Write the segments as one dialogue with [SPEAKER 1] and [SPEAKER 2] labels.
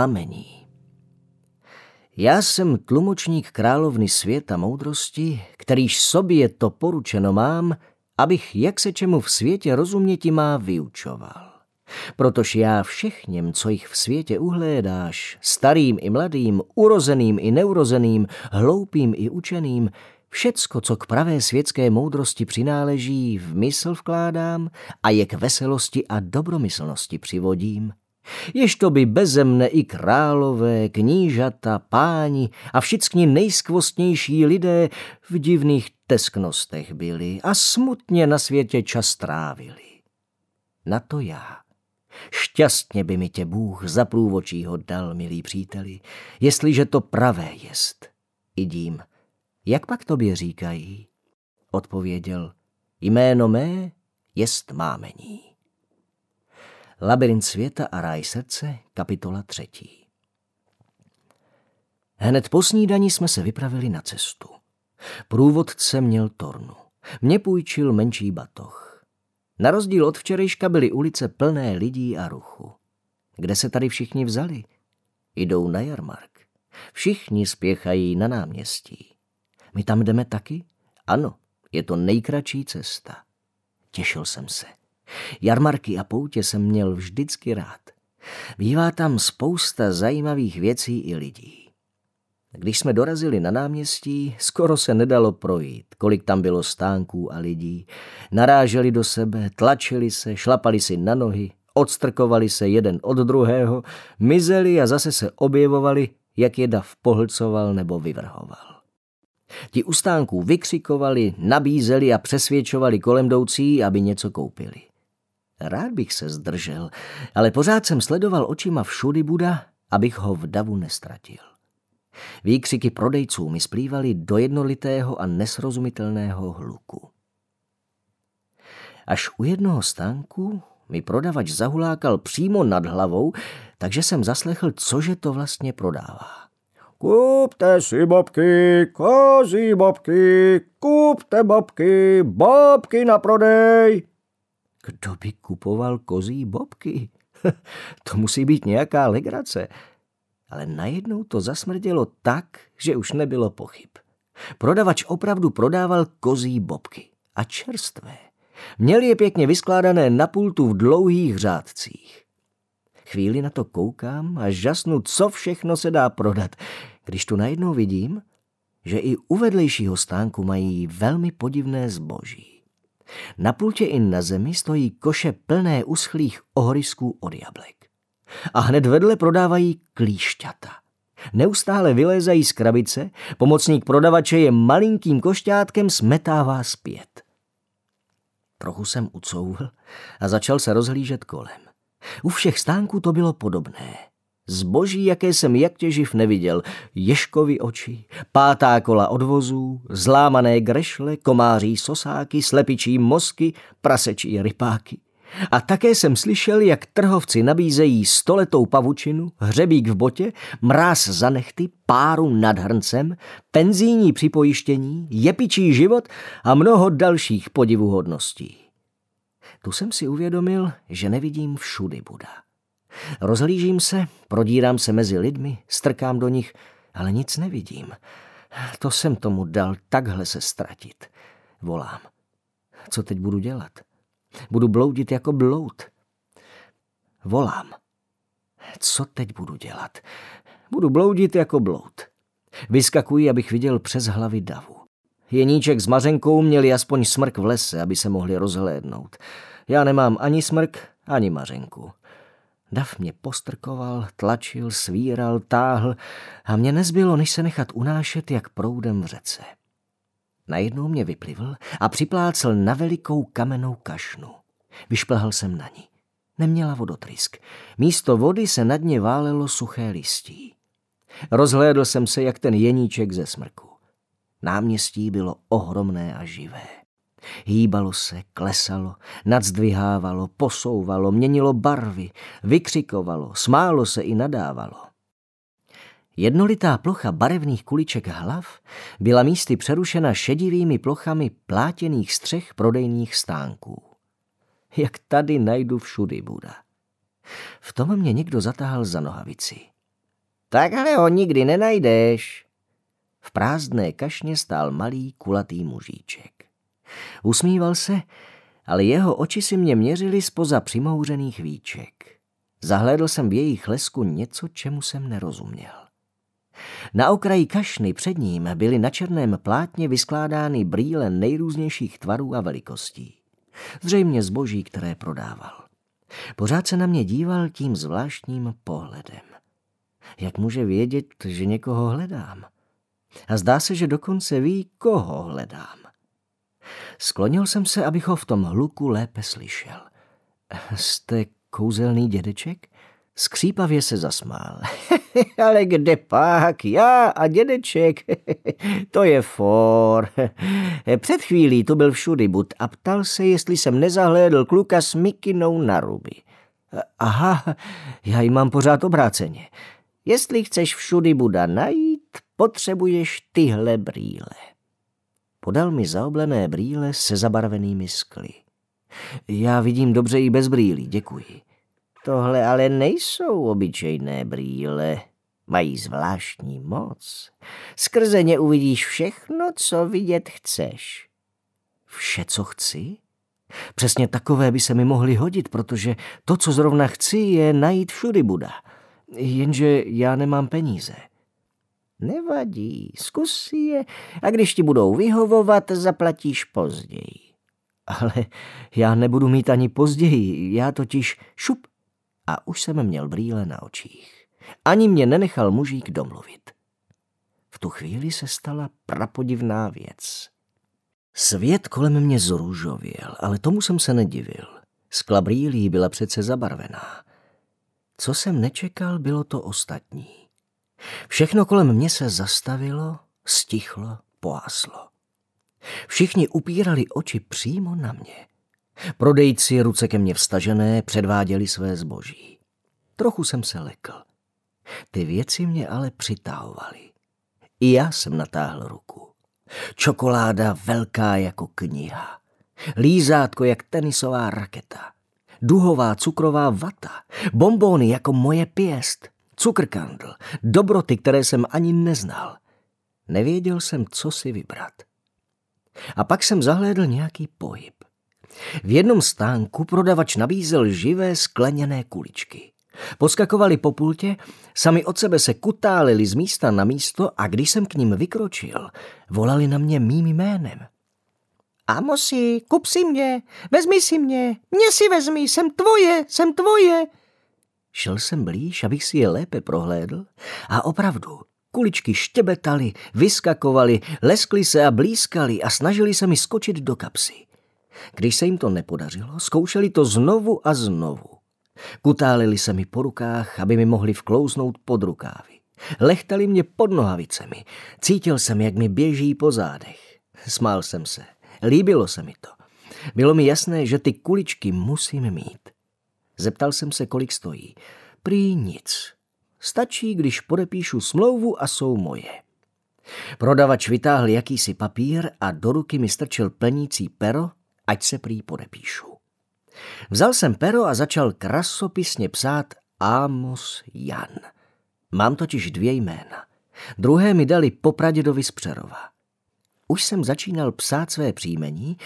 [SPEAKER 1] Mámení Já jsem tlumočník královny světa moudrosti, kterýž sobě to poručeno mám, abych jak se čemu v světě rozuměti má vyučoval. Protož já všechněm, co jich v světě uhlédáš, starým i mladým, urozeným i neurozeným, hloupým i učeným, všecko, co k pravé světské moudrosti přináleží, v mysl vkládám a je k veselosti a dobromyslnosti přivodím. Ježto by bezemne i králové, knížata, páni a všichni nejskvostnější lidé v divných tesknostech byli a smutně na světě čas trávili. Na to já. Šťastně by mi tě Bůh za průvočího dal, milý příteli, jestliže to pravé jest. Idím. Jak pak tobě říkají? Odpověděl, jméno mé jest mámení. Labirint světa a ráj srdce, kapitola třetí. Hned po snídani jsme se vypravili na cestu. Průvodce měl tornu. Mě půjčil menší batoh. Na rozdíl od včerejška byly ulice plné lidí a ruchu. Kde se tady všichni vzali? Jdou na jarmark. Všichni spěchají na náměstí. My tam jdeme taky? Ano, je to nejkratší cesta. Těšil jsem se. Jarmarky a poutě jsem měl vždycky rád. Bývá tam spousta zajímavých věcí i lidí. Když jsme dorazili na náměstí, skoro se nedalo projít, kolik tam bylo stánků a lidí. Naráželi do sebe, tlačili se, šlapali si na nohy, odstrkovali se jeden od druhého, mizeli a zase se objevovali, jak je dav pohlcoval nebo vyvrhoval. Ti u stánků vykřikovali, nabízeli a přesvědčovali kolem jdoucí, aby něco koupili. Rád bych se zdržel, ale pořád jsem sledoval očima všudy Buda, abych ho v davu nestratil. Výkřiky prodejců mi splývaly do jednolitého a nesrozumitelného hluku. Až u jednoho stánku mi prodavač zahulákal přímo nad hlavou, takže jsem zaslechl, cože to vlastně prodává.
[SPEAKER 2] Kupte si bobky, kozí bobky, kupte bobky, bobky na prodej.
[SPEAKER 1] Kdo by kupoval kozí bobky? to musí být nějaká legrace. Ale najednou to zasmrdělo tak, že už nebylo pochyb. Prodavač opravdu prodával kozí bobky. A čerstvé. Měli je pěkně vyskládané na pultu v dlouhých řádcích. Chvíli na to koukám a žasnu, co všechno se dá prodat, když tu najednou vidím, že i u vedlejšího stánku mají velmi podivné zboží. Na pultě i na zemi stojí koše plné uschlých ohrysků od jablek. A hned vedle prodávají klíšťata. Neustále vylézají z krabice, pomocník prodavače je malinkým košťátkem smetává zpět. Trochu jsem ucouhl a začal se rozhlížet kolem. U všech stánků to bylo podobné. Zboží, jaké jsem jak těživ neviděl, ješkovi oči, pátá kola odvozů, zlámané grešle, komáří sosáky, slepičí mozky, prasečí rypáky. A také jsem slyšel, jak trhovci nabízejí stoletou pavučinu, hřebík v botě, mráz za nechty, páru nad hrncem, penzijní připojištění, jepičí život a mnoho dalších podivuhodností. Tu jsem si uvědomil, že nevidím všudy Buda. Rozhlížím se, prodírám se mezi lidmi, strkám do nich, ale nic nevidím. To jsem tomu dal takhle se ztratit. Volám. Co teď budu dělat? Budu bloudit jako bloud. Volám. Co teď budu dělat? Budu bloudit jako bloud. Vyskakuji, abych viděl přes hlavy davu. Jeníček s Mařenkou měli aspoň smrk v lese, aby se mohli rozhlédnout. Já nemám ani smrk, ani Mařenku. Dav mě postrkoval, tlačil, svíral, táhl a mě nezbylo, než se nechat unášet jak proudem v řece. Najednou mě vyplivl a připlácel na velikou kamennou kašnu. Vyšplhal jsem na ní. Neměla vodotrysk. Místo vody se nad ně válelo suché listí. Rozhlédl jsem se, jak ten jeníček ze smrku. Náměstí bylo ohromné a živé. Hýbalo se, klesalo, nadzdvihávalo, posouvalo, měnilo barvy, vykřikovalo, smálo se i nadávalo. Jednolitá plocha barevných kuliček hlav byla místy přerušena šedivými plochami plátěných střech prodejních stánků. Jak tady najdu všudy Buda. V tom mě někdo zatahal za nohavici. Takhle ho nikdy nenajdeš. V prázdné kašně stál malý kulatý mužíček. Usmíval se, ale jeho oči si mě měřily spoza přimouřených víček. Zahlédl jsem v jejich lesku něco, čemu jsem nerozuměl. Na okraji kašny před ním byly na černém plátně vyskládány brýle nejrůznějších tvarů a velikostí. Zřejmě zboží, které prodával. Pořád se na mě díval tím zvláštním pohledem. Jak může vědět, že někoho hledám? A zdá se, že dokonce ví, koho hledám. Sklonil jsem se, abych ho v tom hluku lépe slyšel. Jste kouzelný dědeček? Skřípavě se zasmál. Ale kde pak? Já a dědeček. to je for. Před chvílí tu byl všudy bud a ptal se, jestli jsem nezahlédl kluka s mikinou na ruby. Aha, já ji mám pořád obráceně. Jestli chceš všudy Buda najít, potřebuješ tyhle brýle. Podal mi zaoblené brýle se zabarvenými skly. Já vidím dobře i bez brýlí, děkuji. Tohle ale nejsou obyčejné brýle. Mají zvláštní moc. Skrze ně uvidíš všechno, co vidět chceš. Vše, co chci? Přesně takové by se mi mohly hodit, protože to, co zrovna chci, je najít všudy Buda. Jenže já nemám peníze. Nevadí, zkus je a když ti budou vyhovovat, zaplatíš později. Ale já nebudu mít ani později, já totiž šup a už jsem měl brýle na očích. Ani mě nenechal mužík domluvit. V tu chvíli se stala prapodivná věc. Svět kolem mě zrůžověl, ale tomu jsem se nedivil. Skla brýlí byla přece zabarvená. Co jsem nečekal, bylo to ostatní. Všechno kolem mě se zastavilo, stichlo, poáslo. Všichni upírali oči přímo na mě. Prodejci, ruce ke mně vstažené, předváděli své zboží. Trochu jsem se lekl. Ty věci mě ale přitahovaly. I já jsem natáhl ruku. Čokoláda velká jako kniha. Lízátko jak tenisová raketa. Duhová cukrová vata. Bombóny jako moje pěst. Cukrkandl. Dobroty, které jsem ani neznal. Nevěděl jsem, co si vybrat. A pak jsem zahlédl nějaký pohyb. V jednom stánku prodavač nabízel živé skleněné kuličky. Poskakovali po pultě, sami od sebe se kutálili z místa na místo a když jsem k ním vykročil, volali na mě mým jménem. Amosi, kup si mě, vezmi si mě, mě si vezmi, jsem tvoje, jsem tvoje. Šel jsem blíž, abych si je lépe prohlédl a opravdu, kuličky štěbetaly, vyskakovaly, leskly se a blízkali a snažili se mi skočit do kapsy. Když se jim to nepodařilo, zkoušeli to znovu a znovu. Kutálili se mi po rukách, aby mi mohli vklouznout pod rukávy. Lechtali mě pod nohavicemi. Cítil jsem, jak mi běží po zádech. Smál jsem se. Líbilo se mi to. Bylo mi jasné, že ty kuličky musím mít. Zeptal jsem se, kolik stojí. Prý nic. Stačí, když podepíšu smlouvu a jsou moje. Prodavač vytáhl jakýsi papír a do ruky mi strčil plnící pero ať se prý podepíšu. Vzal jsem pero a začal krasopisně psát Amos Jan. Mám totiž dvě jména. Druhé mi dali popradědovi z Přerova. Už jsem začínal psát své příjmení,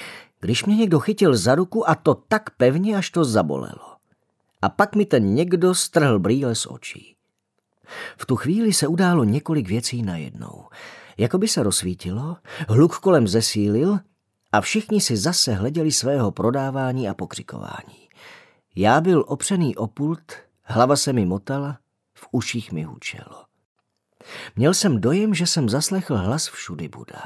[SPEAKER 1] když mě někdo chytil za ruku a to tak pevně, až to zabolelo. A pak mi ten někdo strhl brýle z očí. V tu chvíli se událo několik věcí najednou. Jakoby se rozsvítilo, hluk kolem zesílil a všichni si zase hleděli svého prodávání a pokřikování. Já byl opřený o pult, hlava se mi motala, v uších mi hučelo. Měl jsem dojem, že jsem zaslechl hlas všudy Buda.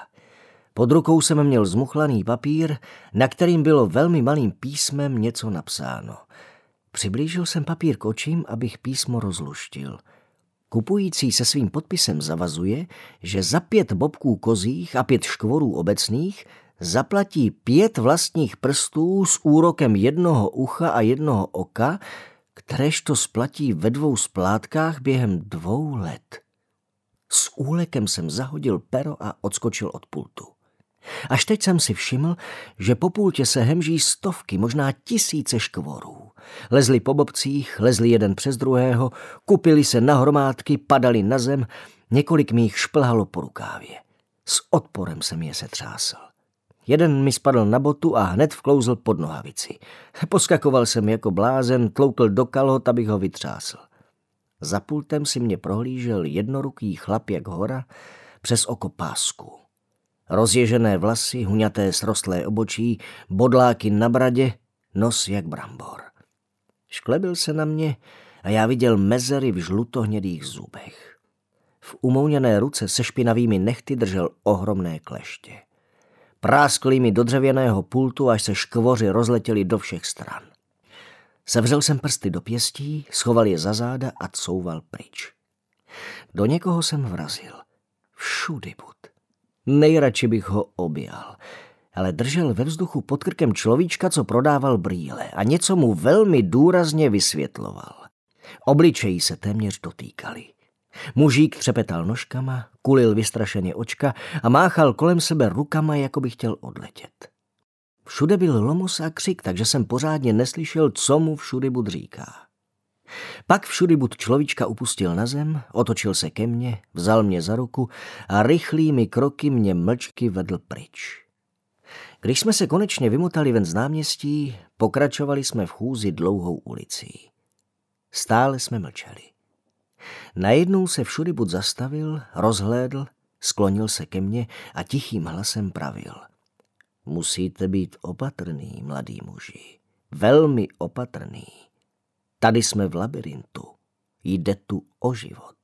[SPEAKER 1] Pod rukou jsem měl zmuchlaný papír, na kterým bylo velmi malým písmem něco napsáno. Přiblížil jsem papír k očím, abych písmo rozluštil. Kupující se svým podpisem zavazuje, že za pět bobků kozích a pět škvorů obecných zaplatí pět vlastních prstů s úrokem jednoho ucha a jednoho oka, kteréž to splatí ve dvou splátkách během dvou let. S úlekem jsem zahodil pero a odskočil od pultu. Až teď jsem si všiml, že po půltě se hemží stovky, možná tisíce škvorů. Lezli po bobcích, lezli jeden přes druhého, kupili se na hromádky, padali na zem, několik mých šplhalo po rukávě. S odporem jsem je setřásl. Jeden mi spadl na botu a hned vklouzl pod nohavici. Poskakoval jsem jako blázen, tloukl do kalhot, abych ho vytřásl. Za pultem si mě prohlížel jednoruký chlap jak hora přes oko pásku. Rozježené vlasy, huňaté srostlé obočí, bodláky na bradě, nos jak brambor. Šklebil se na mě a já viděl mezery v žlutohnědých zubech. V umouněné ruce se špinavými nechty držel ohromné kleště. Práskli mi do dřevěného pultu, až se škvoři rozletěli do všech stran. Sevřel jsem prsty do pěstí, schoval je za záda a couval pryč. Do někoho jsem vrazil. Všudy bud. Nejradši bych ho objal, ale držel ve vzduchu pod krkem človíčka, co prodával brýle a něco mu velmi důrazně vysvětloval. Obličejí se téměř dotýkali. Mužík třepetal nožkama, kulil vystrašeně očka a máchal kolem sebe rukama, jako by chtěl odletět. Všude byl lomus a křik, takže jsem pořádně neslyšel, co mu všudy bud říká. Pak všudy bud človíčka upustil na zem, otočil se ke mně, vzal mě za ruku a rychlými kroky mě mlčky vedl pryč. Když jsme se konečně vymotali ven z náměstí, pokračovali jsme v chůzi dlouhou ulicí. Stále jsme mlčeli. Najednou se všudy bud zastavil, rozhlédl, sklonil se ke mně a tichým hlasem pravil. Musíte být opatrný, mladý muži. Velmi opatrný. Tady jsme v labirintu. Jde tu o život.